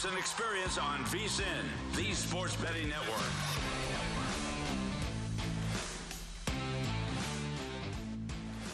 Peterson Experience on VSIN, the Sports Betting Network.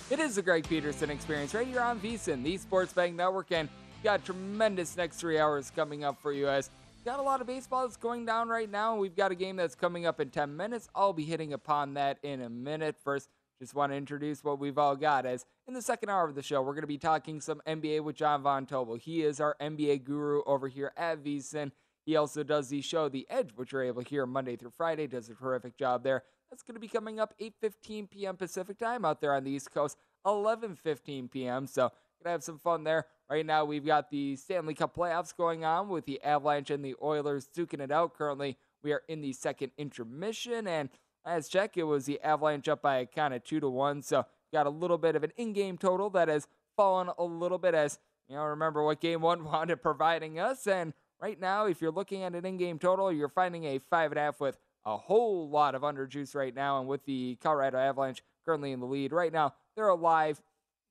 It is the Greg Peterson Experience right here on VSIN, the Sports Betting Network, and got tremendous next three hours coming up for you guys. Got a lot of baseball that's going down right now. And we've got a game that's coming up in 10 minutes. I'll be hitting upon that in a minute. First, just want to introduce what we've all got. As in the second hour of the show, we're going to be talking some NBA with John Von Tobel. He is our NBA guru over here at VSIN. He also does the show The Edge, which you're able to hear Monday through Friday. Does a terrific job there. That's going to be coming up 8:15 p.m. Pacific time out there on the East Coast, 11:15 p.m. So gonna have some fun there. Right now, we've got the Stanley Cup playoffs going on with the Avalanche and the Oilers duking it out. Currently, we are in the second intermission, and last check, it was the Avalanche up by a kind of two to one. So got a little bit of an in-game total that has fallen a little bit as you know. Remember what Game One wound up providing us, and right now, if you're looking at an in-game total, you're finding a five and a half with a whole lot of under juice right now, and with the Colorado Avalanche currently in the lead right now, they're alive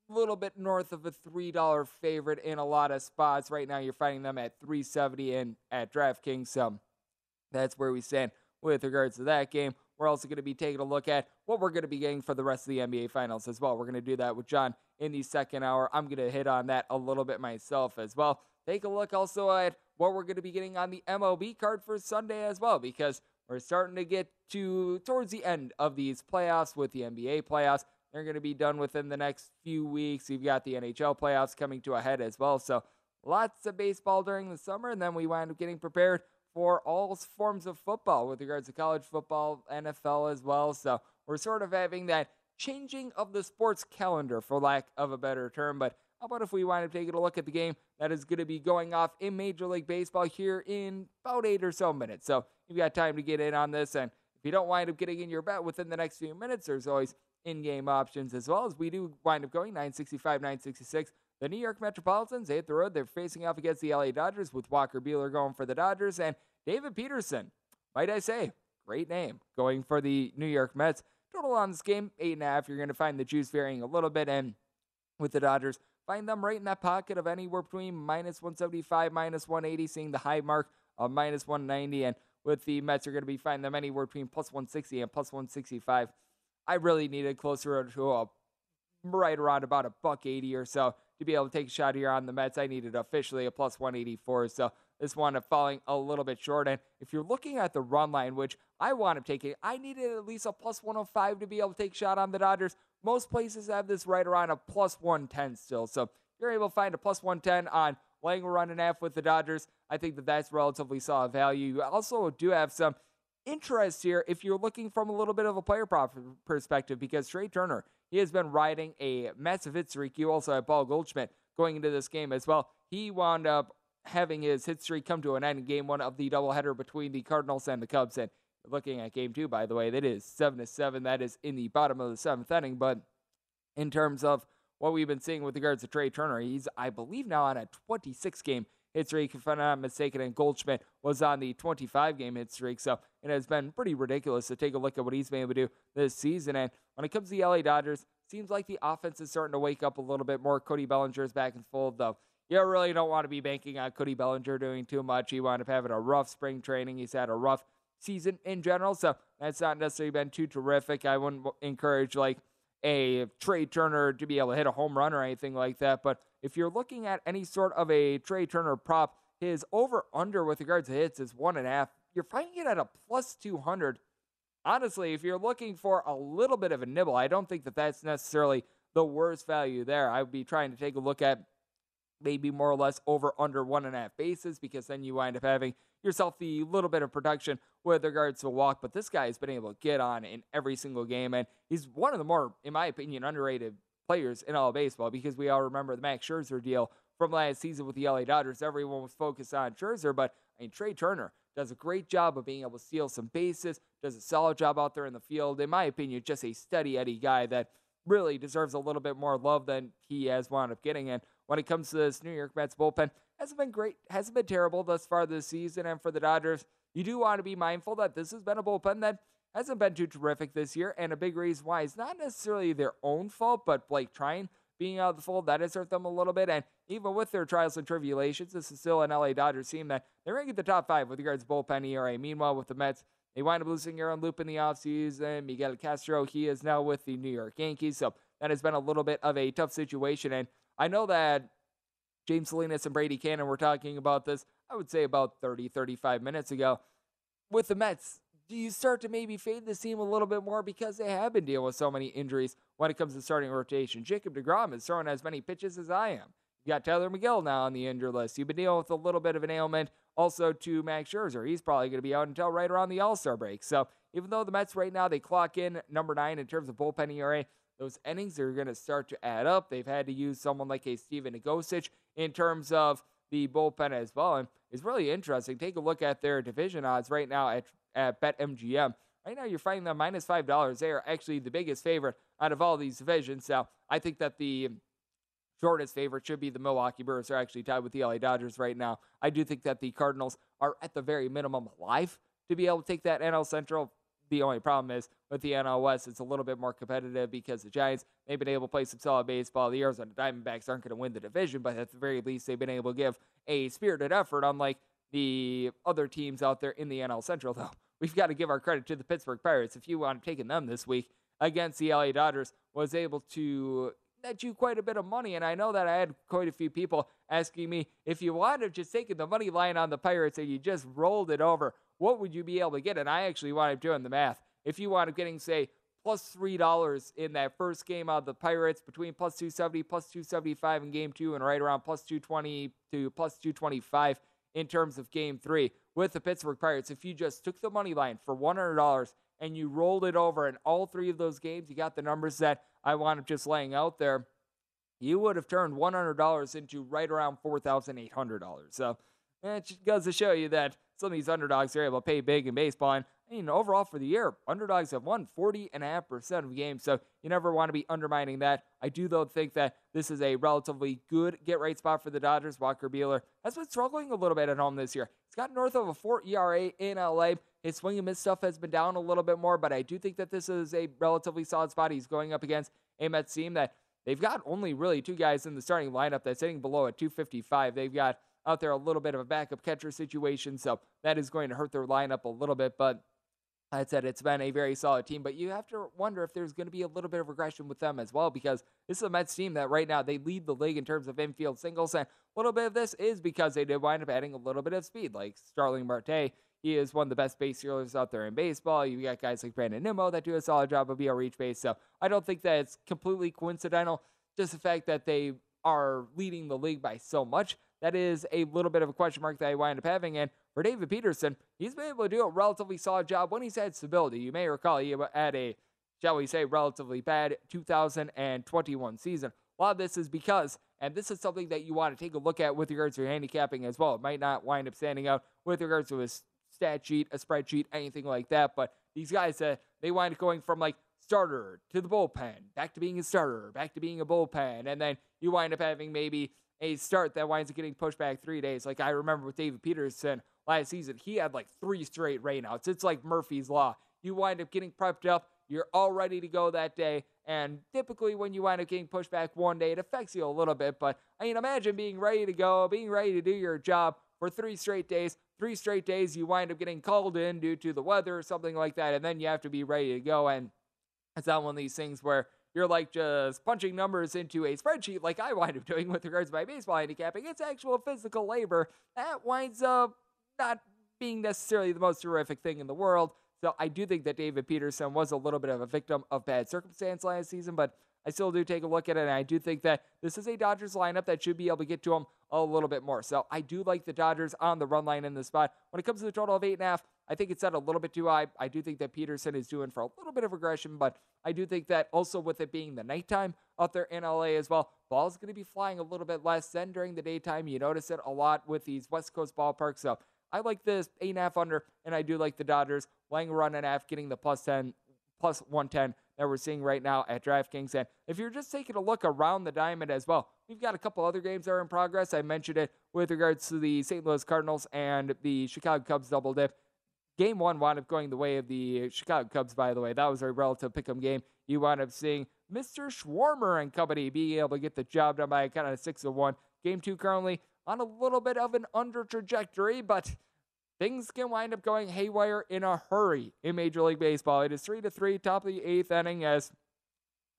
a little bit north of a $3 favorite in a lot of spots. Right now, you're finding them at 370 and at DraftKings. So that's where we stand with regards to that game. We're also going to be taking a look at what we're going to be getting for the rest of the NBA Finals as well. We're going to do that with John in the second hour. I'm going to hit on that a little bit myself as well. Take a look also at what we're going to be getting on the MLB card for Sunday as well, because we're starting to get to towards the end of these playoffs with the NBA playoffs. They're going to be done within the next few weeks. You've got the NHL playoffs coming to a head as well. So lots of baseball during the summer, and then we wind up getting prepared for all forms of football with regards to college football, NFL as well. So we're sort of having that changing of the sports calendar, for lack of a better term. But how about if we wind up taking a look at the game that is going to be going off in Major League Baseball here in about eight or so minutes? So you've got time to get in on this. And if you don't wind up getting in your bet within the next few minutes, there's always in game options as well as we do wind up going 965, 966. The New York Metropolitans, the road. They're facing off against the LA Dodgers with Walker Buehler going for the Dodgers and David Peterson, might I say, great name, going for the New York Mets. Total on this game, eight and a half. You're going to find the juice varying a little bit. And with the Dodgers, find them right in that pocket of anywhere between minus 175, minus 180, seeing the high mark of minus 190. And with the Mets, you're going to be finding them anywhere between plus 160 and plus 165. I really needed closer to a right around about a buck 80 or so to be able to take a shot here on the Mets. I needed officially a plus 184. So this one falling a little bit short. And if you're looking at the run line, which I want to take I needed at least a plus 105 to be able to take a shot on the Dodgers. Most places have this right around a plus 110 still. So you're able to find a plus 110 on laying a run and a half with the Dodgers, I think that that's relatively solid value. You also do have some interest here if you're looking from a little bit of a player prop perspective because Trea Turner, he has been riding a massive hit streak. You also have Paul Goldschmidt going into this game as well. He wound up having his hit streak come to an end in game one of the doubleheader between the Cardinals and the Cubs. And looking at game two, by the way, that is seven to seven. That is in the bottom of the seventh inning. But in terms of what we've been seeing with regards to Trea Turner, he's, I believe, now on a 26 game hit streak, if I'm not mistaken, and Goldschmidt was on the 25 game hit streak. So it has been pretty ridiculous to take a look at what he's been able to do this season. And when it comes to the LA Dodgers, seems like the offense is starting to wake up a little bit more. Cody Bellinger is back in full, though. You really don't want to be banking on Cody Bellinger doing too much. He wound up having a rough spring training. He's had a rough season in general, so that's not necessarily been too terrific. I wouldn't encourage like a Trea Turner to be able to hit a home run or anything like that. But if you're looking at any sort of a Trea Turner prop, his over under with regards to hits is one and a half. You're finding it at a plus 200. Honestly, if you're looking for a little bit of a nibble, I don't think that that's necessarily the worst value there. I would be trying to take a look at maybe more or less over under one and a half bases because then you wind up having yourself the little bit of production with regards to walk. But this guy has been able to get on in every single game, and he's one of the more, in my opinion, underrated players in all of baseball because we all remember the Max Scherzer deal from last season with the LA Dodgers. Everyone was focused on Scherzer, but I mean Trea Turner does a great job of being able to steal some bases, does a solid job out there in the field. In my opinion, just a steady Eddie guy that really deserves a little bit more love than he has wound up getting. And when it comes to this New York Mets bullpen, hasn't been great, hasn't been terrible thus far this season. And for the Dodgers, you do want to be mindful that this has been a bullpen that hasn't been too terrific this year. And a big reason why is not necessarily their own fault, but Blake Treinen being out of the fold, that has hurt them a little bit. And even with their trials and tribulations, this is still an LA Dodgers team that they're ranking the top five with regards to bullpen ERA. Meanwhile, with the Mets, they wind up losing Aaron Loup in the offseason. Miguel Castro, he is now with the New York Yankees. So that has been a little bit of a tough situation. And I know that James Salinas and Brady Kannon were talking about this, I would say about 30, 35 minutes ago. With the Mets, do you start to maybe fade the team a little bit more because they have been dealing with so many injuries when it comes to starting rotation? Jacob DeGrom is throwing as many pitches as I am. You got Tylor Megill now on the injured list. You've been dealing with a little bit of an ailment also to Max Scherzer. He's probably going to be out until right around the All Star break. So even though the Mets right now they clock in number nine in terms of bullpen ERA, those innings are going to start to add up. They've had to use someone like a Stephen Nogosek in terms of the bullpen as well. And it's really interesting. Take a look at their division odds right now at, at BetMGM. Right now, you're finding them minus $5. They are actually the biggest favorite out of all these divisions. Now, I think that the shortest favorite should be the Milwaukee Brewers. They're actually tied with the LA Dodgers right now. I do think that the Cardinals are at the very minimum alive to be able to take that NL Central the only problem is with the NL West, it's a little bit more competitive because the Giants, they've been able to play some solid baseball. The Arizona Diamondbacks aren't going to win the division, but at the very least, they've been able to give a spirited effort, unlike the other teams out there in the NL Central, though. We've got to give our credit to the Pittsburgh Pirates. If you want to take them this week against the LA Dodgers, was able to net you quite a bit of money. And I know that I had quite a few people asking me if you would have just taken the money line on the Pirates and you just rolled it over, what would you be able to get? And I actually wound up doing the math. If you wound up getting, say, plus plus three dollars in that first game of the Pirates, between plus two seventy, plus two seventy five in game two, and right around plus two twenty to plus two twenty five in terms of game three with the Pittsburgh Pirates. If you just took the money line for one hundred dollars and you rolled it over in all three of those games, you got the numbers that I wound up just laying out there. You would have turned one hundred dollars into right around four thousand eight hundred dollars. So eh, it just goes to show you that some of these underdogs are able to pay big in baseball. And I mean, overall for the year, underdogs have won 40.5% of games. So you never want to be undermining that. I do, though, think that this is a relatively good get right spot for the Dodgers. Walker Buehler has been struggling a little bit at home this year. He's got north of a 4 ERA in LA. His swing and miss stuff has been down a little bit more, but I do think that this is a relatively solid spot. He's going up against a Mets team that they've got only really two guys in the starting lineup that's hitting below at 255. They've got out there a little bit of a backup catcher situation, so that is going to hurt their lineup a little bit, but I said it's been a very solid team, but you have to wonder if there's going to be a little bit of regression with them as well because this is a Mets team that right now they lead the league in terms of infield singles, and a little bit of this is because they did wind up adding a little bit of speed, like Starling Marte. He is one of the best base stealers out there in baseball. You got guys like Brandon Nimmo that do a solid job of being reach base, so I don't think that it's completely coincidental. Just the fact that they are leading the league by so much. That is a little bit of a question mark that I wind up having. And for David Peterson, he's been able to do a relatively solid job when he's had stability. You may recall he had a, shall we say, relatively bad 2021 season. A lot of this is because, and this is something that you want to take a look at with regards to your handicapping as well. It might not wind up standing out with regards to his stat sheet, a spreadsheet, anything like that. But these guys, uh, they wind up going from like starter to the bullpen, back to being a starter, back to being a bullpen, and then you wind up having maybe a start that winds up getting pushed back three days. Like I remember with David Peterson last season, he had like three straight rainouts. It's like Murphy's Law. You wind up getting prepped up, you're all ready to go that day. And typically, when you wind up getting pushed back one day, it affects you a little bit. But I mean, imagine being ready to go, being ready to do your job for three straight days. Three straight days, you wind up getting called in due to the weather or something like that. And then you have to be ready to go. And it's not one of these things where you're like just punching numbers into a spreadsheet like I wind up doing with regards to my baseball handicapping. It's actual physical labor that winds up not being necessarily the most terrific thing in the world. So I do think that David Peterson was a little bit of a victim of bad circumstance last season, but I still do take a look at it, and I do think that this is a Dodgers lineup that should be able to get to him a little bit more. So I do like the Dodgers on the run line in this spot. When it comes to the total of eight and a half, I think it's set a little bit too high. I do think that Peterson is doing for a little bit of regression, but I do think that also with it being the nighttime out there in LA as well, ball's going to be flying a little bit less than during the daytime. You notice it a lot with these West Coast ballparks. So I like this eight and a half under, and I do like the Dodgers laying run and a half, getting the plus ten, plus one ten that we're seeing right now at DraftKings. And if you're just taking a look around the diamond as well, we've got a couple other games that are in progress. I mentioned it with regards to the St. Louis Cardinals and the Chicago Cubs double dip. Game one wound up going the way of the Chicago Cubs, by the way. That was a relative pick'em game. You wound up seeing Mr. Schwarmer and company being able to get the job done by a kind of six of one. Game two currently on a little bit of an under trajectory, but things can wind up going haywire in a hurry in Major League Baseball. It is three to three, top of the eighth inning, as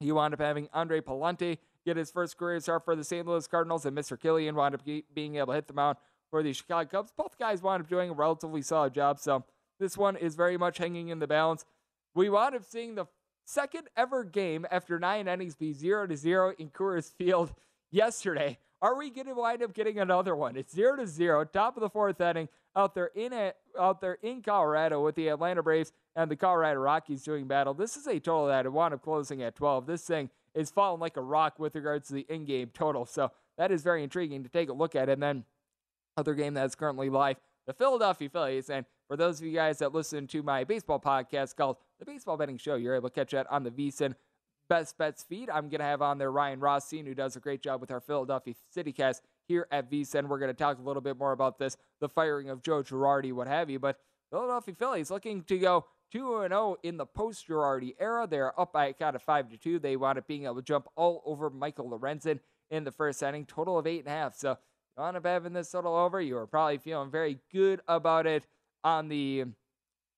you wound up having Andre Pallante get his first career start for the St. Louis Cardinals, and Mr. Kilian wound up being able to hit the mound for the Chicago Cubs. Both guys wound up doing a relatively solid job, so this one is very much hanging in the balance. We wound up seeing the second ever game after nine innings be zero to zero in Coors Field yesterday. Are we going to wind up getting another one? It's zero to zero, top of the fourth inning out there in a, out there in Colorado with the Atlanta Braves and the Colorado Rockies doing battle. This is a total that I wound up closing at 12. This thing is falling like a rock with regards to the in-game total. So that is very intriguing to take a look at. And then other game that's currently live, the Philadelphia Phillies. And for those of you guys that listen to my baseball podcast called The Baseball Betting Show, you're able to catch that on the VSIN Best Bets feed. I'm going to have on there Ryan Rothstein, who does a great job with our Philadelphia CityCast here at VSIN. We're going to talk a little bit more about this, the firing of Joe Girardi, what have you. But Philadelphia Phillies looking to go 2 0 in the post Girardi era. They're up by a count of 5 to 2. They wound up being able to jump all over Michael Lorenzen in the first inning, total of 8.5. So, you wound up having this total over. You are probably feeling very good about it on the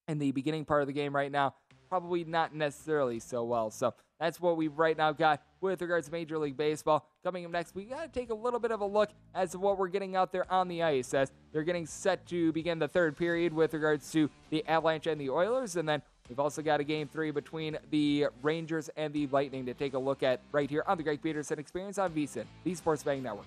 in the beginning part of the game right now. Probably not necessarily so well. So, that's what we've right now got with regards to Major League Baseball. Coming up next, we got to take a little bit of a look as to what we're getting out there on the ice as they're getting set to begin the third period with regards to the Avalanche and the Oilers. And then we've also got a game three between the Rangers and the Lightning to take a look at right here on the Greg Peterson Experience on VSIN, the Sports Betting Network.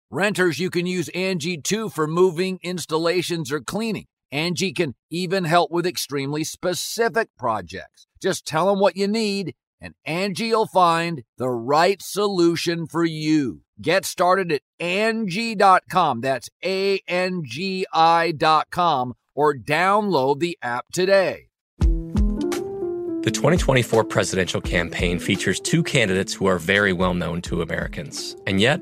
Renters, you can use Angie too for moving, installations, or cleaning. Angie can even help with extremely specific projects. Just tell them what you need, and Angie will find the right solution for you. Get started at Angie.com. That's A N G I.com or download the app today. The 2024 presidential campaign features two candidates who are very well known to Americans, and yet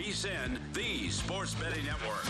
VSIN, the Sports Betting Network.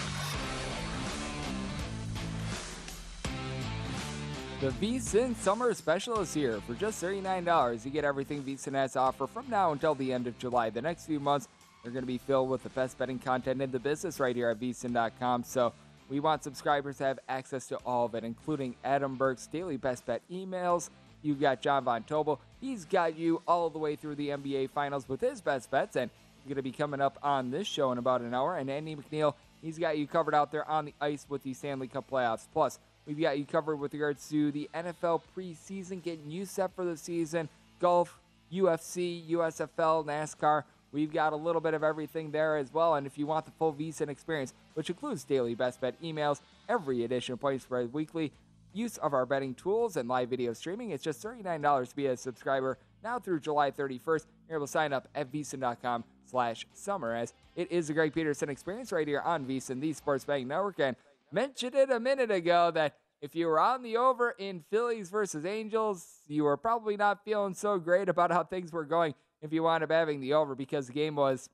The VSIN Summer Special is here. For just $39, you get everything VSIN has to offer from now until the end of July. The next few months, They're going to be filled with the best betting content in the business right here at vsin.com. So we want subscribers to have access to all of it, including Adam Burke's daily best bet emails. You've got John Von Tobel. He's got you all the way through the NBA Finals with his best bets, and going to be coming up on this show in about an hour. And Andy McNeil, he's got you covered out there on the ice with the Stanley Cup playoffs. Plus, we've got you covered with regards to the NFL preseason, getting you set for the season, golf, UFC, USFL, NASCAR. We've got a little bit of everything there as well. And if you want the full VSIN experience, which includes daily best bet emails, every edition of Point Spread Weekly, use of our betting tools and live video streaming, it's just $39 to be a subscriber now through July 31st. You're able to sign up at vsin.com slash summer as it is a Greg Peterson experience right here on VSIN, the Sports Betting Network. And mentioned it a minute ago that if you were on the over in Phillies versus Angels, you were probably not feeling so great about how things were going if you wound up having the over because the game was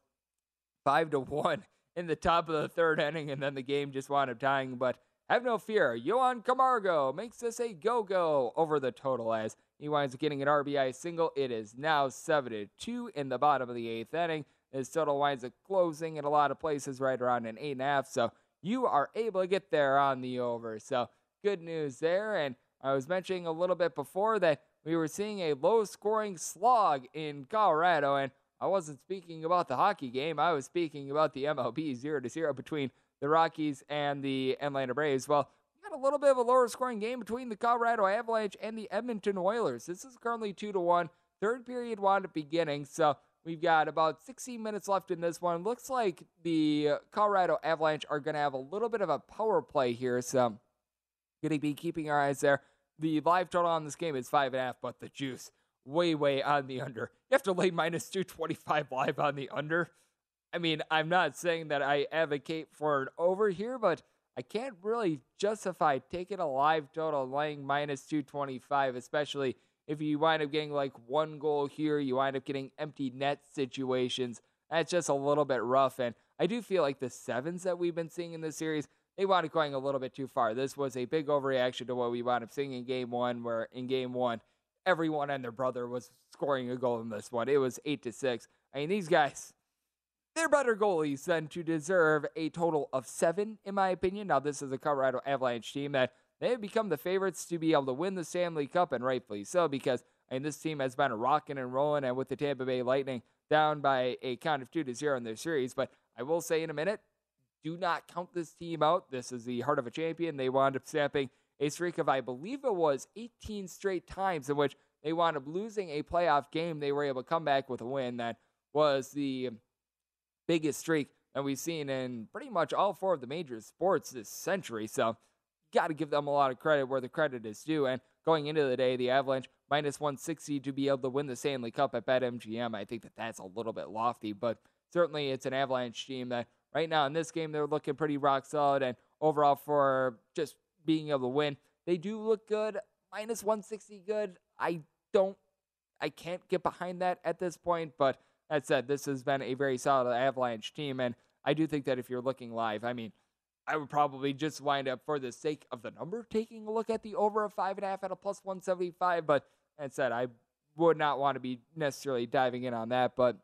five to one in the top of the third inning, and then the game just wound up tying. But have no fear, Johan Camargo makes this a go-go over the total as he winds up getting an RBI single. It is now seven to two in the bottom of the eighth inning. His total winds up closing in a lot of places right around an eight and a half. So you are able to get there on the over. So good news there. And I was mentioning a little bit before that we were seeing a low scoring slog in Colorado. And I wasn't speaking about the hockey game, I was speaking about the MLB 0 to 0 between the Rockies and the Atlanta Braves. Well, we got a little bit of a lower scoring game between the Colorado Avalanche and the Edmonton Oilers. This is currently 2 to 1. Third period wound up beginning. So We've got about 16 minutes left in this one. Looks like the Colorado Avalanche are going to have a little bit of a power play here, so going to be keeping our eyes there. The live total on this game is five and a half, but the juice way, way on the under. You have to lay minus 225 live on the under. I mean, I'm not saying that I advocate for an over here, but I can't really justify taking a live total laying minus 225, especially if you wind up getting like one goal here, you wind up getting empty net situations. That's just a little bit rough. And I do feel like the sevens that we've been seeing in this series, they wound up going a little bit too far. This was a big overreaction to what we wound up seeing in game one, where in game one, everyone and their brother was scoring a goal in this one. It was eight to six. I mean, these guys, they're better goalies than to deserve a total of seven, in my opinion. Now, this is a Colorado Avalanche team that they have become the favorites to be able to win the Stanley Cup, and rightfully so, because I mean, this team has been rocking and rolling, and with the Tampa Bay Lightning down by a count of two to zero in their series. But I will say in a minute, do not count this team out. This is the heart of a champion. They wound up snapping a streak of, I believe it was 18 straight times in which they wound up losing a playoff game. They were able to come back with a win that was the biggest streak that we've seen in pretty much all four of the major sports this century. So got to give them a lot of credit where the credit is due. And going into the day, the Avalanche minus 160 to be able to win the Stanley Cup at BetMGM. I think that that's a little bit lofty, but certainly it's an Avalanche team that right now in this game they're looking pretty rock solid. And overall, for just being able to win, they do look good. Minus 160 good. I don't, I can't get behind that at this point, but that said, this has been a very solid Avalanche team. And I do think that if you're looking live, I mean, I would probably just wind up, for the sake of the number, taking a look at the over of five and a half at a plus 175. But that said, I would not want to be necessarily diving in on that. But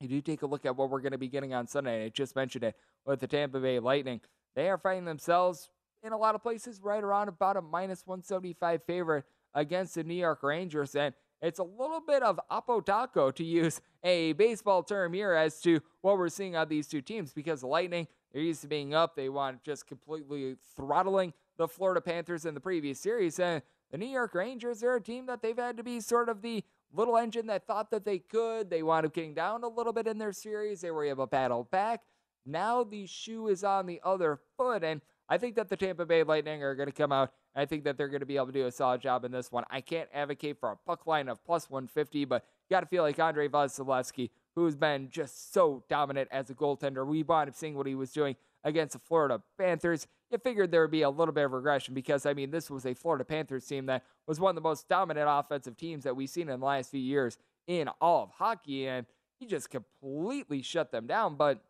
you do take a look at what we're going to be getting on Sunday. And I just mentioned it with the Tampa Bay Lightning. They are finding themselves in a lot of places right around about a minus 175 favorite against the New York Rangers. And it's a little bit of apotaco to use a baseball term here as to what we're seeing on these two teams because the Lightning they're used to being up. They want just completely throttling the Florida Panthers in the previous series. And the New York Rangers are a team that they've had to be sort of the little engine that thought that they could. They wound up getting down a little bit in their series. They were able to battle back. Now the shoe is on the other foot. And I think that the Tampa Bay Lightning are going to come out. I think that they're going to be able to do a solid job in this one. I can't advocate for a puck line of plus 150, but you got to feel like Andrei Vasilevskiy who's been just so dominant as a goaltender. We wound up seeing what he was doing against the Florida Panthers. You figured there would be a little bit of regression because, I mean, this was a Florida Panthers team that was one of the most dominant offensive teams that we've seen in the last few years in all of hockey, and he just completely shut them down. But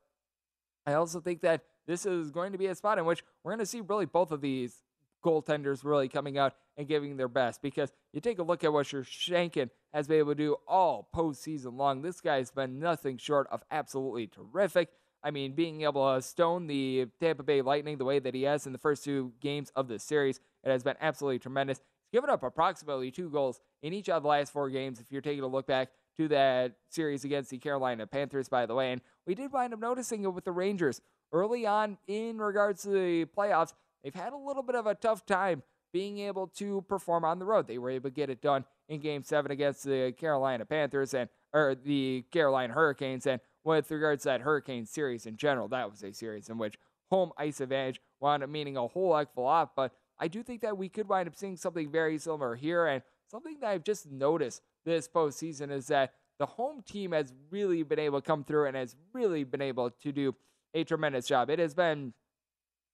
I also think that this is going to be a spot in which we're going to see really both of these goaltenders really coming out and giving their best because you take a look at what Shesterkin has been able to do all postseason long. This guy's been nothing short of absolutely terrific. I mean, being able to stone the Tampa Bay Lightning the way that he has in the first two games of this series, it has been absolutely tremendous. He's given up approximately two goals in each of the last four games. If you're taking a look back to that series against the Carolina Panthers, by the way, and we did wind up noticing it with the Rangers early on in regards to the playoffs. They've had a little bit of a tough time being able to perform on the road. They were able to get it done in Game Seven against the Carolina Panthers and or the Carolina Hurricanes, and with regards to that Hurricane series in general, that was a series in which home ice advantage wound up meaning a whole heck of a lot. But I do think that we could wind up seeing something very similar here. And something that I've just noticed this postseason is that the home team has really been able to come through and has really been able to do a tremendous job. It has been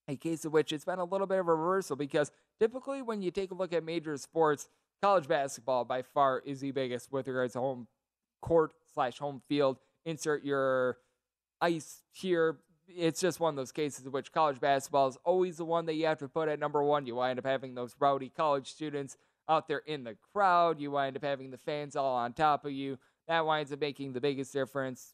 a case of which it's been a little bit of a reversal because typically when you take a look at major sports, college basketball by far is the biggest with regards to home court slash home field insert your ice here. It's just one of those cases in which college basketball is always the one that you have to put at number one. You wind up having those rowdy college students out there in the crowd. You wind up having the fans all on top of you. That winds up making the biggest difference.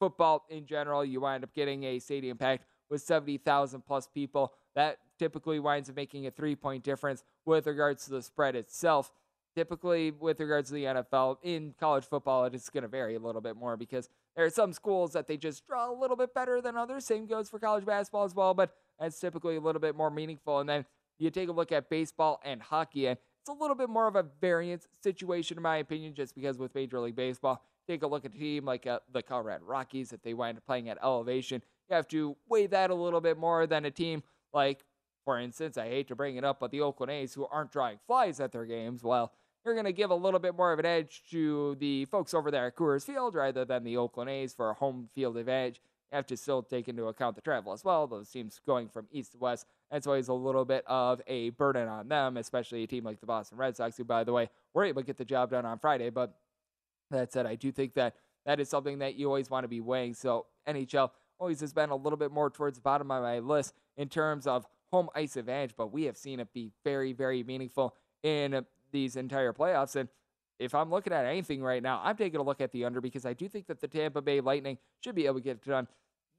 Football in general, you wind up getting a stadium packed with 70,000 plus people. That typically winds up making a three point difference with regards to the spread itself typically with regards to the NFL in college football it is going to vary a little bit more because there are some schools that they just draw a little bit better than others. Same goes for college basketball as well but that's typically a little bit more meaningful. And then you take a look at baseball and hockey and it's a little bit more of a variance situation in my opinion just because with major league baseball take a look at a team like uh, the colorado rockies if they wind up playing at elevation you have to weigh that a little bit more than a team like for instance, I hate to bring it up, but the Oakland A's, who aren't drawing flies at their games, well, you're going to give a little bit more of an edge to the folks over there at Coors Field rather than the Oakland A's for a home field advantage. You have to still take into account the travel as well. Those teams going from east to west, that's always a little bit of a burden on them, especially a team like the Boston Red Sox, who, by the way, were able to get the job done on Friday. But that said, I do think that that is something that you always want to be weighing. So NHL always has been a little bit more towards the bottom of my list in terms of home ice advantage, but we have seen it be very, very meaningful in these entire playoffs. And if I'm looking at anything right now, I'm taking a look at the under because I do think that the Tampa Bay Lightning should be able to get it done.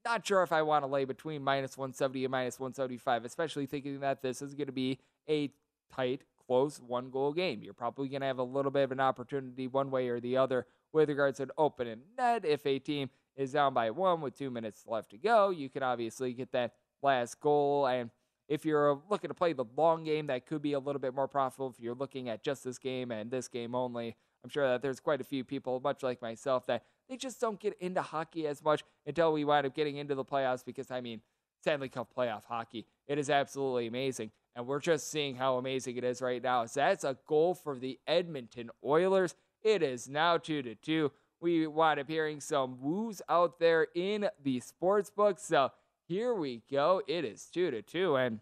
Not sure if I want to lay between minus 170 and minus 175, especially thinking that this is going to be a tight, close one goal game. You're probably going to have a little bit of an opportunity one way or the other with regards to an open and net. If a team is down by one with two minutes left to go, you can obviously get that last goal and if you're looking to play the long game, that could be a little bit more profitable. If you're looking at just this game and this game only, I'm sure that there's quite a few people, much like myself, that they just don't get into hockey as much until we wind up getting into the playoffs. Because, I mean, Stanley Cup playoff hockey, it is absolutely amazing. And we're just seeing how amazing it is right now. So that's a goal for the Edmonton Oilers. It is now 2 to 2. We wind up hearing some woos out there in the sports book. So here we go. It is two to two. And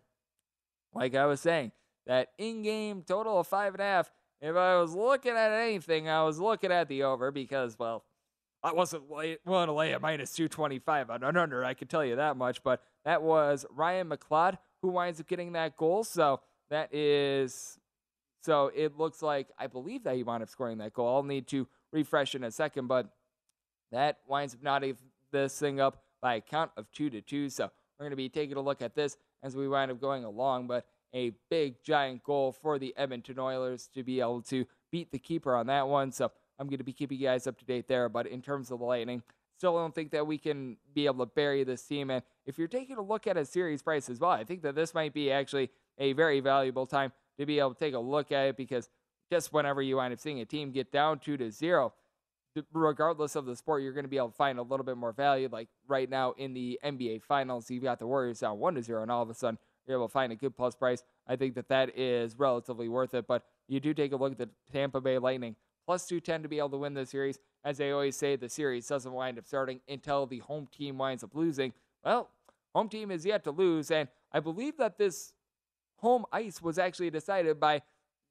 like I was saying, that in game total of five and a half. If I was looking at anything, I was looking at the over because, well, I wasn't willing to lay at minus 225 on an under. I can tell you that much. But that was Ryan McLeod who winds up getting that goal. So that is, so it looks like I believe that he wound up scoring that goal. I'll need to refresh in a second, but that winds up knotting this thing up by a count of two to two. So we're going to be taking a look at this as we wind up going along. But a big, giant goal for the Edmonton Oilers to be able to beat the keeper on that one. So I'm going to be keeping you guys up to date there. But in terms of the Lightning, still don't think that we can be able to bury this team. And if you're taking a look at a series price as well, I think that this might be actually a very valuable time to be able to take a look at it because just whenever you wind up seeing a team get down two to zero, regardless of the sport, you're going to be able to find a little bit more value. Like right now in the NBA Finals, you've got the Warriors down one to zero, and all of a sudden you're able to find a good plus price. I think that that is relatively worth it. But you do take a look at the Tampa Bay Lightning plus two ten to be able to win the series. As they always say, the series doesn't wind up starting until the home team winds up losing. Well, home team is yet to lose, and I believe that this home ice was actually decided by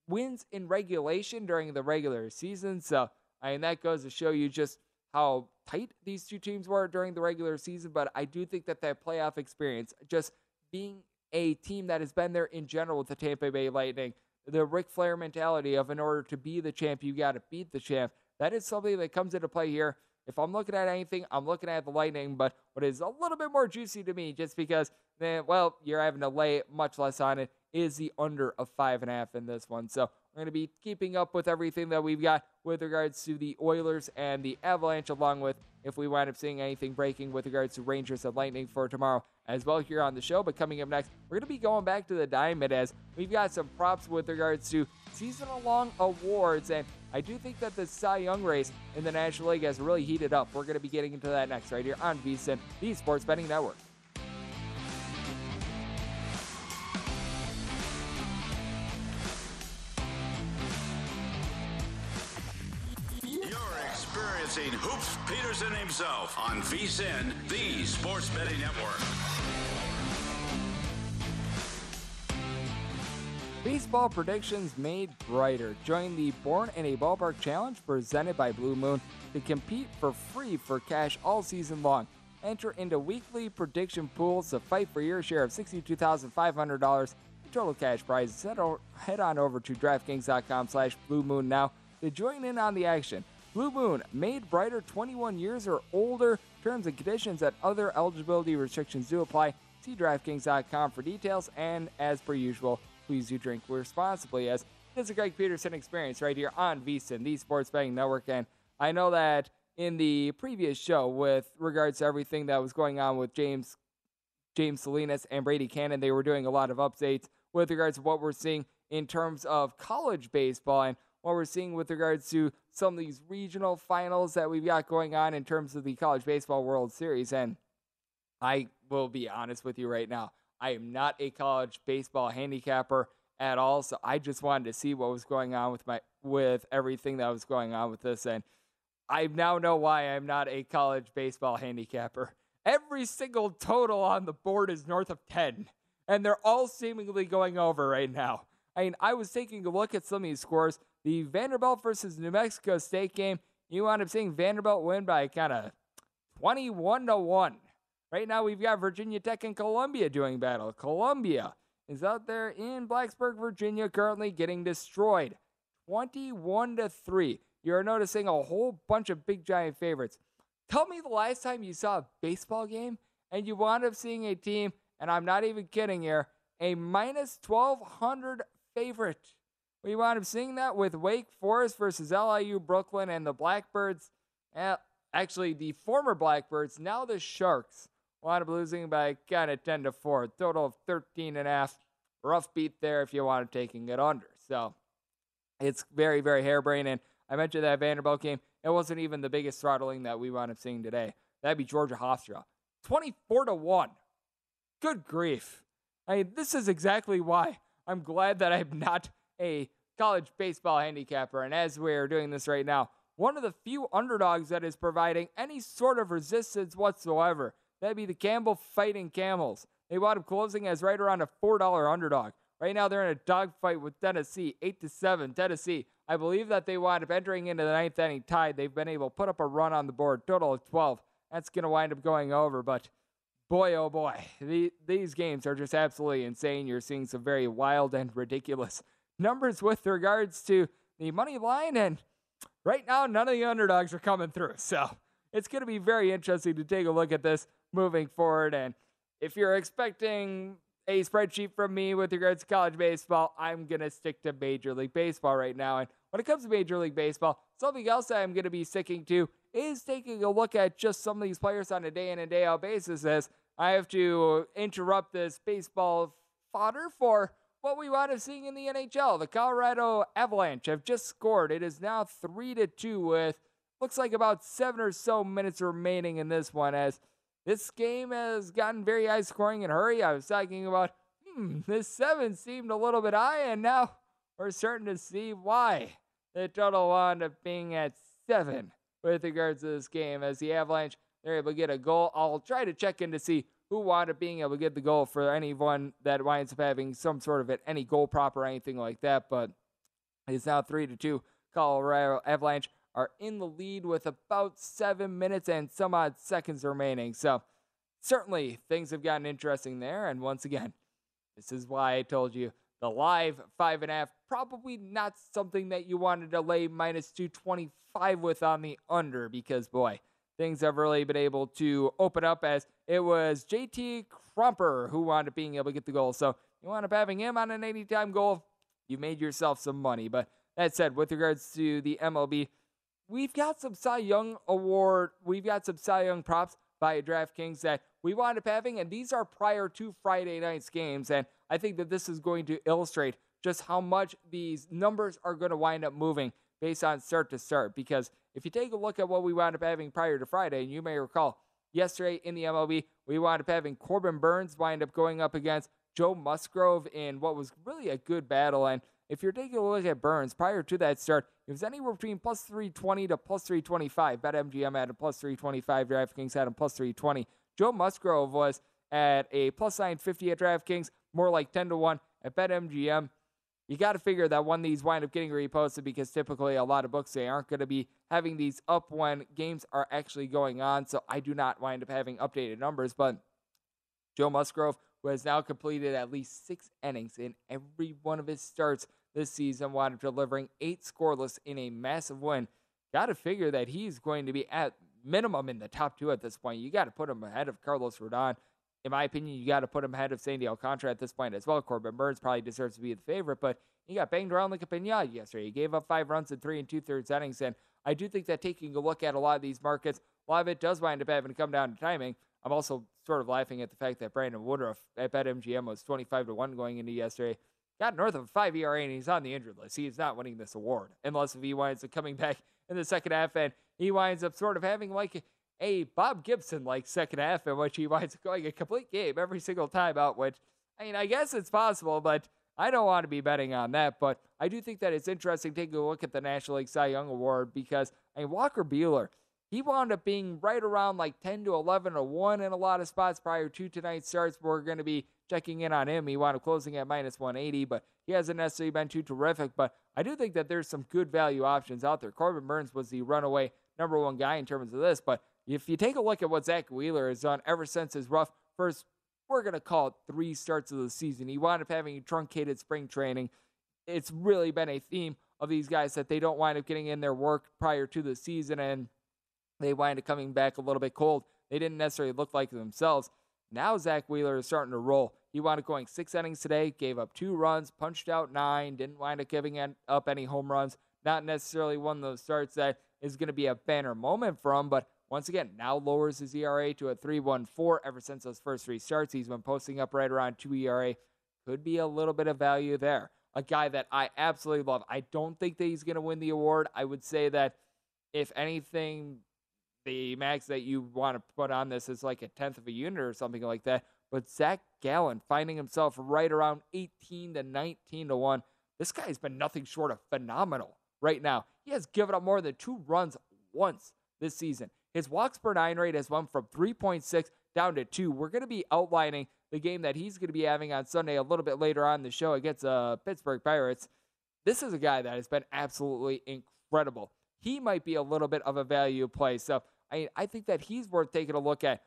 wins in regulation during the regular season. So I mean, that goes to show you just how tight these two teams were during the regular season. But I do think that that playoff experience, just being a team that has been there in general with the Tampa Bay Lightning, the Ric Flair mentality of in order to be the champ, you got to beat the champ. That is something that comes into play here. If I'm looking at anything, I'm looking at the Lightning, but what is a little bit more juicy to me, just because, man, well, you're having to lay much less on it, is the under of five and a half in this one. So we're going to be keeping up with everything that we've got with regards to the Oilers and the Avalanche, along with if we wind up seeing anything breaking with regards to Rangers and Lightning for tomorrow as well here on the show. But coming up next, we're going to be going back to the Diamond as we've got some props with regards to season long awards. And I do think that the Cy Young race in the National League has really heated up. We're going to be getting into that next right here on VSIN, the Sports Betting Network. Peterson himself on VSIN, the Sports Betting Network. Baseball predictions made brighter. Join the Born in a Ballpark Challenge presented by Blue Moon to compete for free for cash all season long. Enter into weekly prediction pools to fight for your share of $62,500 in total cash prizes. Head, on over to DraftKings.com slash Blue Moon now to join in on the action. Blue Moon, made brighter 21 years or older. Terms and conditions and other eligibility restrictions do apply. See DraftKings.com for details. And as per usual, please do drink responsibly as it's a Greg Peterson experience right here on VSIN, the Sports Betting Network. And I know that in the previous show, with regards to everything that was going on with James James Salinas and Brady Kannon, they were doing a lot of updates with regards to what we're seeing in terms of college baseball. And what we're seeing with regards to some of these regional finals that we've got going on in terms of the College Baseball World Series. And I will be honest with you right now. I am not a college baseball handicapper at all. So I just wanted to see what was going on with my with everything that was going on with this. And I now know why I'm not a college baseball handicapper. Every single total on the board is north of 10. And they're all seemingly going over right now. I mean, I was taking a look at some of these scores the Vanderbilt versus New Mexico State game, you wound up seeing Vanderbilt win by kind of 21 to 1. Right now, we've got Virginia Tech and Columbia doing battle. Columbia is out there in Blacksburg, Virginia, currently getting destroyed 21 to 3. You're noticing a whole bunch of big giant favorites. Tell me the last time you saw a baseball game and you wound up seeing a team, and I'm not even kidding here, a minus 1200 favorite. We wound up seeing that with Wake Forest versus LIU Brooklyn and the Blackbirds. Eh, actually, the former Blackbirds, now the Sharks, wound up losing by kind of 10 to 4. Total of 13 and a half. Rough beat there if you want to taking it under. So it's very, very harebrained. And I mentioned that Vanderbilt game. It wasn't even the biggest throttling that we wound up seeing today. That'd be Georgia Hofstra. 24 to 1. Good grief. I mean, this is exactly why I'm glad that I'm not a college baseball handicapper. And as we're doing this right now, one of the few underdogs that is providing any sort of resistance whatsoever. That'd be the Campbell Fighting Camels. They wound up closing as right around a $4 underdog. Right now, they're in a dogfight with Tennessee, 8 to 7. Tennessee, I believe that they wind up entering into the ninth inning tied. They've been able to put up a run on the board, total of 12. That's going to wind up going over, but boy, oh boy, the, these games are just absolutely insane. You're seeing some very wild and ridiculous numbers with regards to the money line. And right now, none of the underdogs are coming through. So it's going to be very interesting to take a look at this moving forward. And if you're expecting a spreadsheet from me with regards to college baseball, I'm going to stick to Major League Baseball right now. And when it comes to Major League Baseball, something else I'm going to be sticking to is taking a look at just some of these players on a day in and day out basis as I have to interrupt this baseball fodder for what we wound up seeing in the NHL. The Colorado Avalanche have just scored. It is now 3 to 2 with looks like about 7 or so minutes remaining in this one as this game has gotten very high scoring in a hurry. I was talking about hmm, this 7 seemed a little bit high and now we're starting to see why. The total wound up being at 7 with regards to this game as the Avalanche they're able to get a goal. I'll try to check in to see who wound up being able to get the goal for anyone that winds up having some sort of it, any goal prop or anything like that. But it's now three to two. Colorado Avalanche are in the lead with about seven minutes and some odd seconds remaining. So certainly things have gotten interesting there. And once again, this is why I told you The live five and a half, probably not something that you wanted to lay minus 225 with on the under because, boy, things have really been able to open up as it was JT Compher who wound up being able to get the goal. So you wound up having him on an 80 time goal. You made yourself some money. But that said, with regards to the MLB, we've got some Cy Young award, we've got some Cy Young props by DraftKings that we wound up having, and these are prior to Friday night's games. And I think that this is going to illustrate just how much these numbers are going to wind up moving based on start to start. Because if you take a look at what we wound up having prior to Friday, and you may recall yesterday in the MLB, we wound up having Corbin Burnes wind up going up against Joe Musgrove in what was really a good battle. And if you're taking a look at Burnes prior to that start, it was anywhere between plus 320 to plus 325. BetMGM had a plus 325. DraftKings had a plus 320. Joe Musgrove was at a plus 950 at DraftKings, more like 10 to 1 at BetMGM. You got to figure that one these wind up getting reposted because typically a lot of books they aren't going to be having these up when games are actually going on. So I do not wind up having updated numbers, but Joe Musgrove, who has now completed at least six innings in every one of his starts this season, wound up delivering eight scoreless in a massive win. Got to figure that he's going to be at minimum in the top two at this point. You got to put him ahead of Carlos Rodon. In my opinion, you got to put him ahead of Sandy Alcantara at this point as well. Corbin Burnes probably deserves to be the favorite, but he got banged around like a pinata yesterday. He gave up five runs in three and two thirds innings, and I do think that taking a look at a lot of these markets, a lot of it does wind up having to come down to timing. I'm also sort of laughing at the fact that Brandon Woodruff at BetMGM was 25 to 1 going into yesterday got north of a five ERA and he's on the injured list. He is not winning this award unless if he winds up coming back in the second half and he winds up sort of having like a Bob Gibson like second half in which he winds up going a complete game every single time out. Which I mean, I guess it's possible, but I don't want to be betting on that. But I do think that it's interesting taking a look at the National League Cy Young Award because I mean Walker Buehler he wound up being right around like 10 to 11 or 1 in a lot of spots prior to tonight's starts. We're going to be checking in on him. He wound up closing at minus 180, but he hasn't necessarily been too terrific. But I do think that there's some good value options out there. Corbin Burnes was the runaway number one guy in terms of this, but if you take a look at what Zack Wheeler has done ever since his rough first, we're going to call it three starts of the season, he wound up having truncated spring training. It's really been a theme of these guys that they don't wind up getting in their work prior to the season, and they wind up coming back a little bit cold. They didn't necessarily look like themselves. Now Zack Wheeler is starting to roll. He wound up going six innings today, gave up two runs, punched out nine, didn't wind up giving up any home runs. Not necessarily one of those starts that is going to be a banner moment for him, but once again, now lowers his ERA to a 3.14 ever since those first three starts. He's been posting up right around 2 ERA. Could be a little bit of value there. A guy that I absolutely love. I don't think that he's going to win the award. I would say that if anything, the max that you want to put on this is like a tenth of a unit or something like that. But Zac Gallen finding himself right around 18 to 19 to 1. This guy's been nothing short of phenomenal right now. He has given up more than two runs once this season. His walks per nine rate has went from 3.6 down to 2. We're going to be outlining the game that he's going to be having on Sunday a little bit later on the show against uh, Pittsburgh Pirates. This is a guy that has been absolutely incredible. He might be a little bit of a value play. So I, I think that he's worth taking a look at.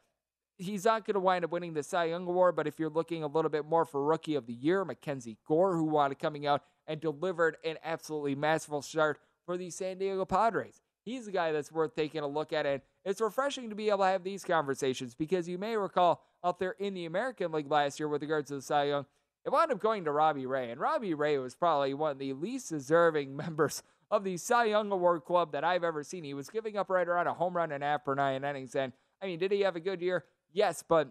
He's not going to wind up winning the Cy Young Award, but if you're looking a little bit more for Rookie of the Year, MacKenzie Gore, who up coming out and delivered an absolutely masterful start for the San Diego Padres. He's a guy that's worth taking a look at, and it's refreshing to be able to have these conversations because you may recall out there in the American League last year with regards to the Cy Young, it wound up going to Robbie Ray, and Robbie Ray was probably one of the least deserving members of the Cy Young Award club that I've ever seen. He was giving up right around a home run and a half per nine innings. And I mean, did he have a good year? Yes, but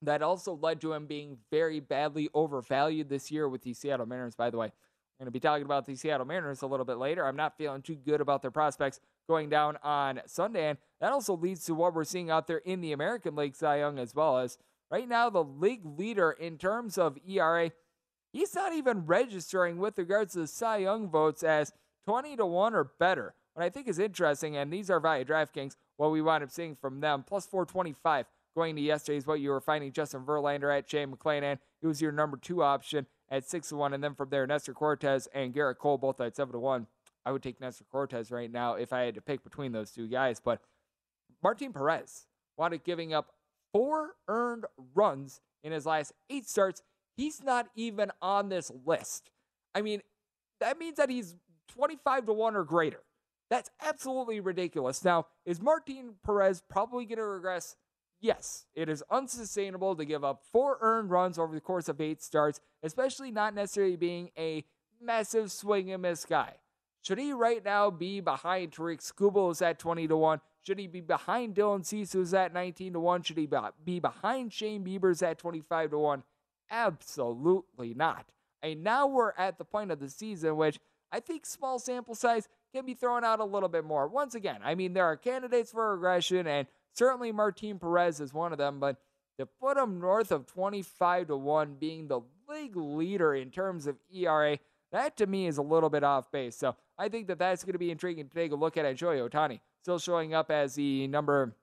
that also led to him being very badly overvalued this year with the Seattle Mariners, by the way. Going to be talking about the Seattle Mariners a little bit later. I'm not feeling too good about their prospects going down on Sunday. And that also leads to what we're seeing out there in the American League Cy Young as well as right now the league leader in terms of ERA. He's not even registering with regards to the Cy Young votes as 20 to 1 or better. What I think is interesting, and these are via DraftKings, what we wind up seeing from them, plus 425 going to yesterday's what you were finding Justin Verlander at Shane McClanahan. He was your number two option at 6 to 1. And then from there, Nestor Cortes and Gerrit Cole both at 7 to 1. I would take Nestor Cortes right now if I had to pick between those two guys. But Martin Perez up giving up four earned runs in his last eight starts. he's not even on this list. I mean, that means that he's 25 to 1 or greater. That's absolutely ridiculous. Now, is Martin Perez probably going to regress? Yes, it is unsustainable to give up four earned runs over the course of eight starts, especially not necessarily being a massive swing and miss guy. Should he right now be behind Tarik Skubal, who's at 20 to 1? Should he be behind Dylan Cease, who's at 19 to 1? Should he be behind Shane Bieber's at 25 to 1? Absolutely not. And now we're at the point of the season which I think small sample size can be thrown out a little bit more. Once again, I mean, there are candidates for regression, and certainly Martin Perez is one of them, but to put him north of 25 to 1, being the league leader in terms of ERA, that to me is a little bit off base. So I think that that's going to be intriguing to take a look at. Shohei Ohtani. still showing up as the number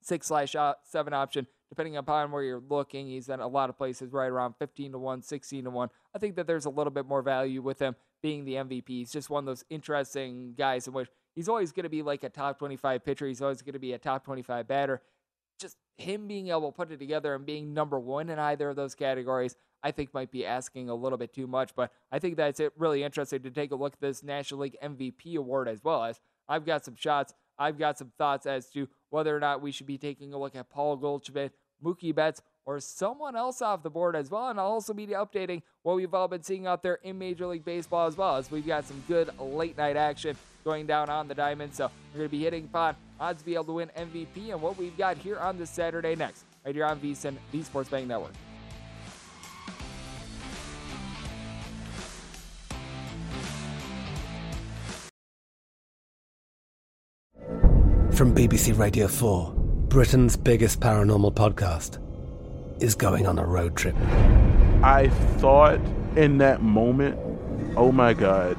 six slash uh, seven option depending upon where you're looking. He's in a lot of places right around 15 to 1, 16 to 1. I think that there's a little bit more value with him being the MVP. He's just one of those interesting guys in which he's always going to be like a top 25 pitcher. He's always going to be a top 25 batter. Just him being able to put it together and being number one in either of those categories, I think might be asking a little bit too much. But I think that's it really interesting to take a look at this National League MVP award as well as I've got some shots. I've got some thoughts as to whether or not we should be taking a look at Paul Goldschmidt, Mookie Betts, or someone else off the board as well. And I'll also be updating what we've all been seeing out there in Major League Baseball as well, as we've got some good late night action going down on the diamond. So we're going to be hitting upon odds to be able to win MVP and what we've got here on this Saturday next, right here on VSIN, the Sports Betting Network. From BBC Radio 4, Britain's biggest paranormal podcast is going on a road trip. I thought in that moment, oh my God,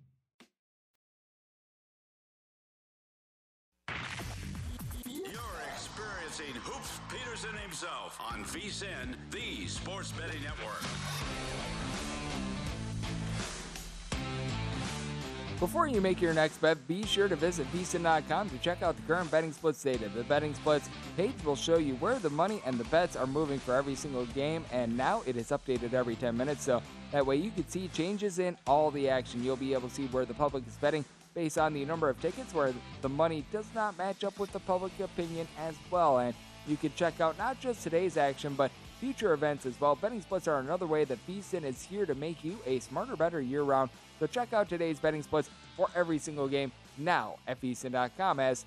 Sports Betting Network. Before you make your next bet, be sure to visit VSIN.com to check out the current betting splits data. The betting splits page will show you where the money and the bets are moving for every single game, and now it is updated every 10 minutes, so that way you can see changes in all the action. You'll be able to see where the public is betting based on the number of tickets, where the money does not match up with the public opinion as well. And you can check out not just today's action, but future events as well. Betting splits are another way that VSIN is here to make you a smarter, better year round. So check out today's betting splits for every single game now at VSIN.com as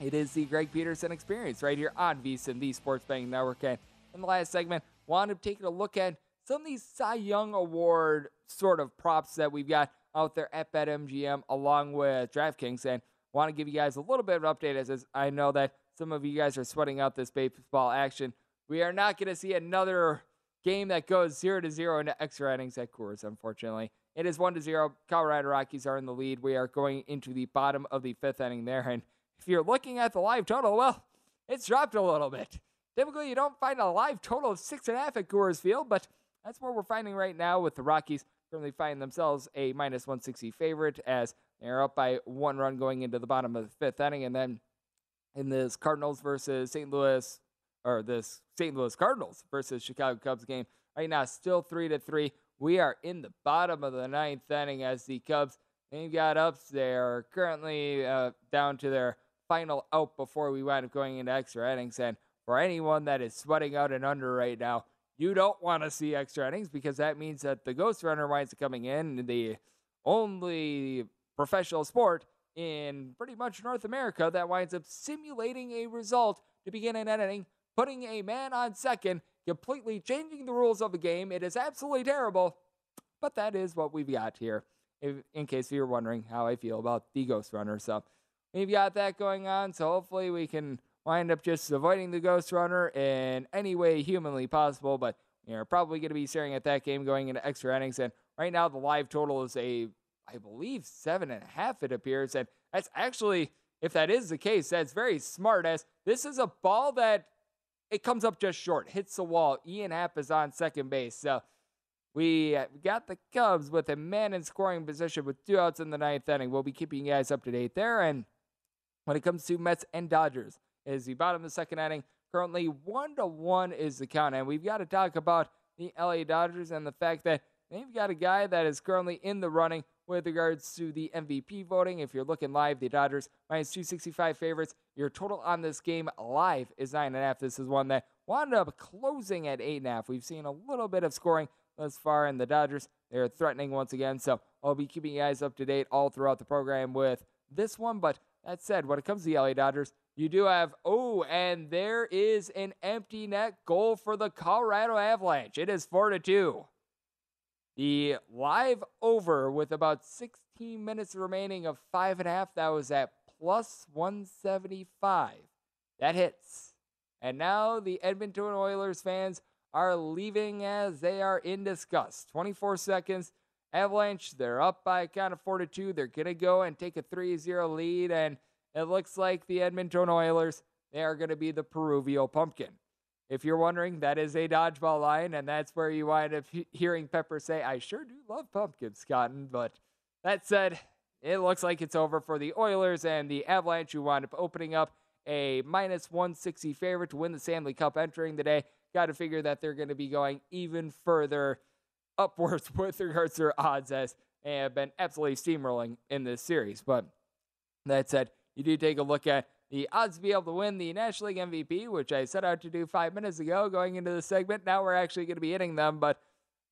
it is the Greg Peterson experience right here on VSIN, the Sports Betting Network. And in the last segment, wanted to take a look at some of these Cy Young Award sort of props that we've got out there at BetMGM along with DraftKings. And want to give you guys a little bit of an update as I know that some of you guys are sweating out this baseball action. We are not going to see another game that goes 0 to 0 into extra innings at Coors, unfortunately. It is 1 to 0. Colorado Rockies are in the lead. We are going into the bottom of the fifth inning there. And if you're looking at the live total, well, it's dropped a little bit. Typically, you don't find a live total of 6.5 at Coors Field, but that's what we're finding right now with the Rockies currently finding themselves a minus 160 favorite as they're up by one run going into the bottom of the fifth inning. And then in this Cardinals versus St. Louis or this St. Louis Cardinals versus Chicago Cubs game. Right now, still three to three. We are in the bottom of the ninth inning as the Cubs they've got ups there currently uh, down to their final out before we wind up going into extra innings. And for anyone that is sweating out an under right now, you don't want to see extra innings because that means that the ghost runner winds up coming in. The only professional sport in pretty much North America that winds up simulating a result to begin an inning, putting a man on second, completely changing the rules of the game. It is absolutely terrible, but that is what we've got here. If, in case you're wondering how I feel about the Ghost Runner. So we've got that going on. So hopefully we can wind up just avoiding the Ghost Runner in any way humanly possible. But you're probably going to be staring at that game going into extra innings. And right now, the live total is a, I believe, seven and a half, it appears. And that's actually, if that is the case, that's very smart, as this is a ball that it comes up just short, hits the wall. Ian Happ is on second base. So uh, we got the Cubs with a man in scoring position with two outs in the ninth inning. We'll be keeping you guys up to date there. And when it comes to Mets and Dodgers, is the bottom of the second inning. Currently, one to one is the count, and we've got to talk about the LA Dodgers and the fact that they've got a guy that is currently in the running with regards to the MVP voting. If you're looking live, the Dodgers minus 265 favorites. Your total on this game live is nine and a half. This is one that wound up closing at eight and a half. We've seen a little bit of scoring thus far in the Dodgers. They're threatening once again, so I'll be keeping you guys up to date all throughout the program with this one. But that said, when it comes to the LA Dodgers, you do have, oh, and there is an empty net goal for the Colorado Avalanche. It is 4 to 2. The live over with about 16 minutes remaining of five and a half. That was at plus 175. That hits. And now the Edmonton Oilers fans are leaving as they are in disgust. 24 seconds. Avalanche, they're up by a count of 4 to 2. They're going to go and take a 3 0 lead. And it looks like the Edmonton Oilers, they are going to be the Peruvial pumpkin. If you're wondering, that is a dodgeball line, and that's where you wind up hearing Pepper say, I sure do love pumpkins, Cotton. But that said, it looks like it's over for the Oilers and the Avalanche, who wind up opening up a minus 160 favorite to win the Stanley Cup entering the day. Got to figure that they're going to be going even further upwards with regards to their odds as they have been absolutely steamrolling in this series. But that said, you do take a look at the odds to be able to win the National League MVP, which I set out to do five minutes ago going into the segment. Now we're actually going to be hitting them. But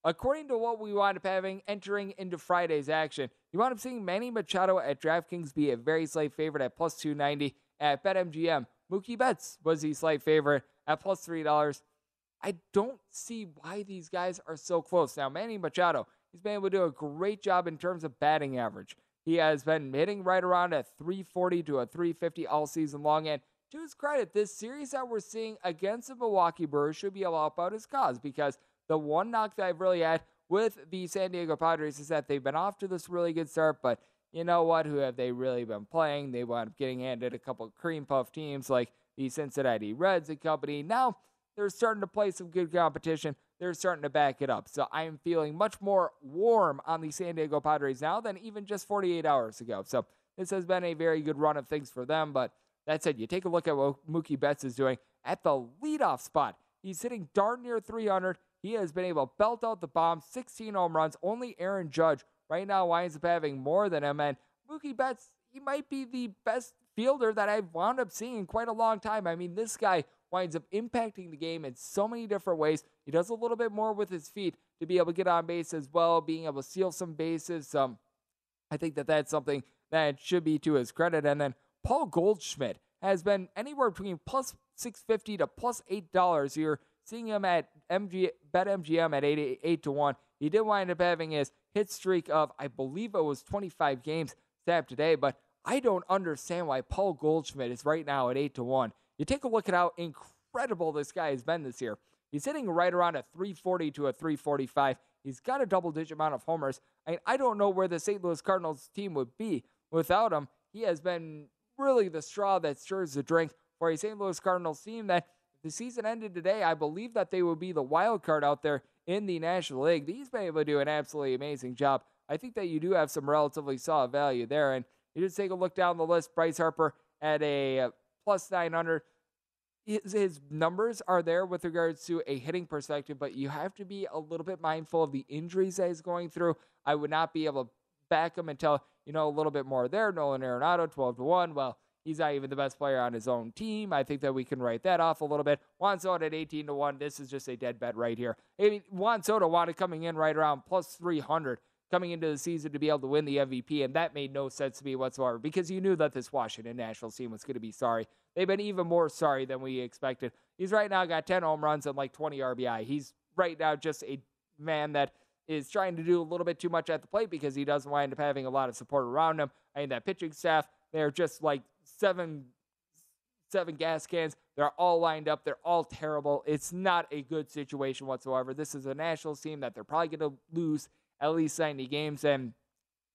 according to what we wind up having entering into Friday's action, you wind up seeing Manny Machado at DraftKings be a very slight favorite at plus 290 at BetMGM. Mookie Betts was the slight favorite at plus $3. I don't see why these guys are so close. Now, Manny Machado, he's been able to do a great job in terms of batting average. He has been hitting right around a 340 to a 350 all season long. And to his credit, this series that we're seeing against the Milwaukee Brewers should be a lot about his cause because the one knock that I've really had with the San Diego Padres is that they've been off to this really good start, but you know what? Who have they really been playing? They wound up getting handed a couple cream puff teams like the Cincinnati Reds and company. Now they're starting to play some good competition. They're starting to back it up. So I am feeling much more warm on the San Diego Padres now than even just 48 hours ago. So this has been a very good run of things for them. But that said, you take a look at what Mookie Betts is doing at the leadoff spot. He's hitting darn near 300. He has been able to belt out the bomb, 16 home runs. Only Aaron Judge right now winds up having more than him. And Mookie Betts, he might be the best fielder that I've wound up seeing in quite a long time. I mean, this guy winds up impacting the game in so many different ways. He does a little bit more with his feet to be able to get on base as well, being able to steal some bases. Um, I think that that's something that should be to his credit. And then Paul Goldschmidt has been anywhere between plus 650 to plus $8. You're seeing him at MG, BetMGM at 8, 8 to 1. He did wind up having his hit streak of, I believe it was 25 games snapped today, but I don't understand why Paul Goldschmidt is right now at 8 to 1. You take a look at how incredible this guy has been this year. He's hitting right around a 340 to a 345. He's got a double digit amount of homers. I, I don't know where the St. Louis Cardinals team would be without him. He has been really the straw that stirs the drink for a St. Louis Cardinals team that if the season ended today, I believe that they would be the wild card out there in the National League. He's been able to do an absolutely amazing job. I think that you do have some relatively solid value there. And you just take a look down the list. Bryce Harper at a plus 900 his, his numbers are there with regards to a hitting perspective, but you have to be a little bit mindful of the injuries that he's going through. I would not be able to back him until you know a little bit more there. Nolan Arenado, 12 to 1. Well, he's not even the best player on his own team. I think that we can write that off a little bit. Juan Soto at 18 to 1. This is just a dead bet right here. I mean, Juan Soto wanted coming in right around plus 300 coming into the season to be able to win the MVP, and that made no sense to me whatsoever because you knew that this Washington Nationals team was going to be sorry. They've been even more sorry than we expected. He's right now got 10 home runs and like 20 RBI. He's right now just a man that is trying to do a little bit too much at the plate because he doesn't wind up having a lot of support around him. I mean, that pitching staff, they're just like seven seven gas cans They're all lined up. They're all terrible. It's not a good situation whatsoever. This is a Nationals team that they're probably going to lose at least 90 games. And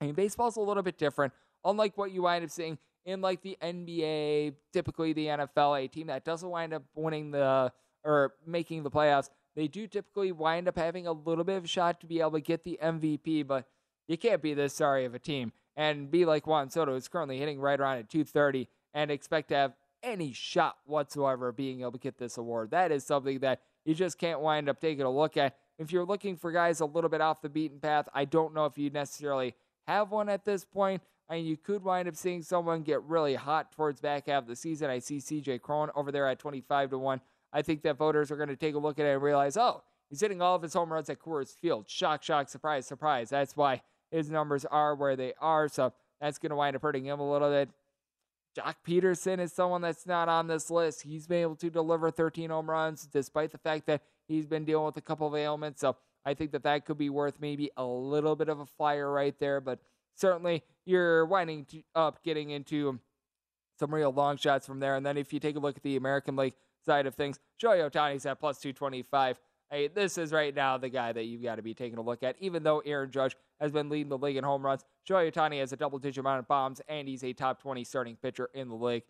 I mean, baseball's a little bit different. Unlike what you wind up seeing in like the NBA, typically the NFL, a team that doesn't wind up winning the or making the playoffs, they do typically wind up having a little bit of a shot to be able to get the MVP, but you can't be this sorry of a team and be like Juan Soto, who's currently hitting right around at 230, and expect to have any shot whatsoever of being able to get this award. That is something that you just can't wind up taking a look at. If you're looking for guys a little bit off the beaten path, I don't know if you necessarily have one at this point. I mean, you could wind up seeing someone get really hot towards back half of the season. I see CJ Cron over there at 25 to 1. I think that voters are going to take a look at it and realize, oh, he's hitting all of his home runs at Coors Field. Shock, shock, surprise, surprise. That's why his numbers are where they are. So that's going to wind up hurting him a little bit. Joc Pederson is someone that's not on this list. He's been able to deliver 13 home runs despite the fact that he's been dealing with a couple of ailments. So I think that that could be worth maybe a little bit of a flyer right there. But certainly you're winding up getting into some real long shots from there. And then if you take a look at the American League side of things, Shohei Ohtani's at plus 225. Hey, this is right now the guy that you've got to be taking a look at. Even though Aaron Judge has been leading the league in home runs, Shohei Ohtani has a double digit amount of bombs, and he's a top 20 starting pitcher in the league.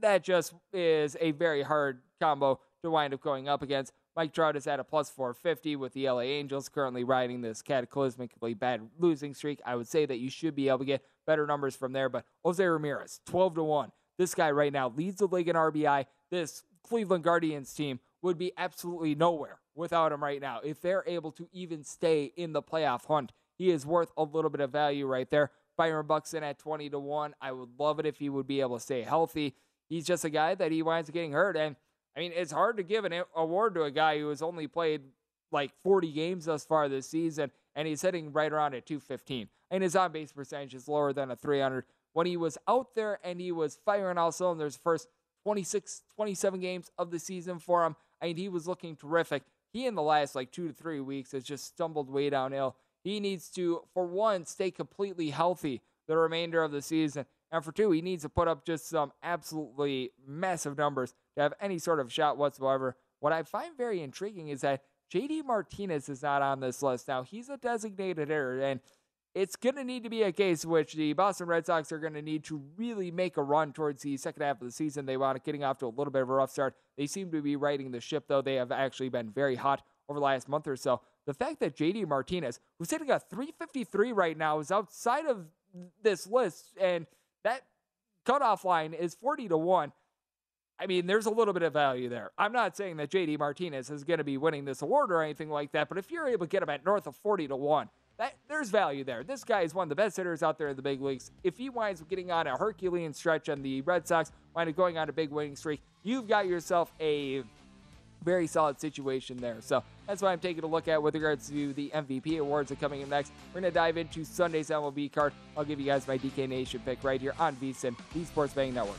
That just is a very hard combo to wind up going up against. Mike Trout is at a plus 450 with the LA Angels currently riding this cataclysmically bad losing streak. I would say that you should be able to get better numbers from there, but Jose Ramirez, 12 to 1. This guy right now leads the league in RBI. This Cleveland Guardians team would be absolutely nowhere without him right now. If they're able to even stay in the playoff hunt, he is worth a little bit of value right there. Byron Buxton at 20 to 1. I would love it if he would be able to stay healthy. He's just a guy that he winds up getting hurt. And I mean, it's hard to give an award to a guy who has only played like 40 games thus far this season, and he's hitting right around at 215. And his on base percentage is lower than a 300. When he was out there and he was firing all cylinders, first 26, 27 games of the season for him, I mean, he was looking terrific. He, in the last like two to three weeks, has just stumbled way downhill. He needs to, for one, stay completely healthy the remainder of the season. And for two, he needs to put up just some absolutely massive numbers to have any sort of shot whatsoever. What I find very intriguing is that JD Martinez is not on this list. Now, he's a designated hitter, and it's going to need to be a case which the Boston Red Sox are going to need to really make a run towards the second half of the season. They wound up getting off to a little bit of a rough start. They seem to be riding the ship, though. They have actually been very hot over the last month or so. The fact that JD Martinez, who's hitting a 353 right now, is outside of this list, and that cutoff line is 40 to 1. I mean, there's a little bit of value there. I'm not saying that JD Martinez is going to be winning this award or anything like that, but if you're able to get him at north of 40 to 1, that, there's value there. This guy is one of the best hitters out there in the big leagues. If he winds up getting on a Herculean stretch and the Red Sox wind up going on a big winning streak, you've got yourself a very solid situation there. So that's what I'm taking a look at with regards to the MVP awards that are coming in next. We're going to dive into Sunday's MLB card. I'll give you guys my DK Nation pick right here on VSIN, the Sports Betting Network.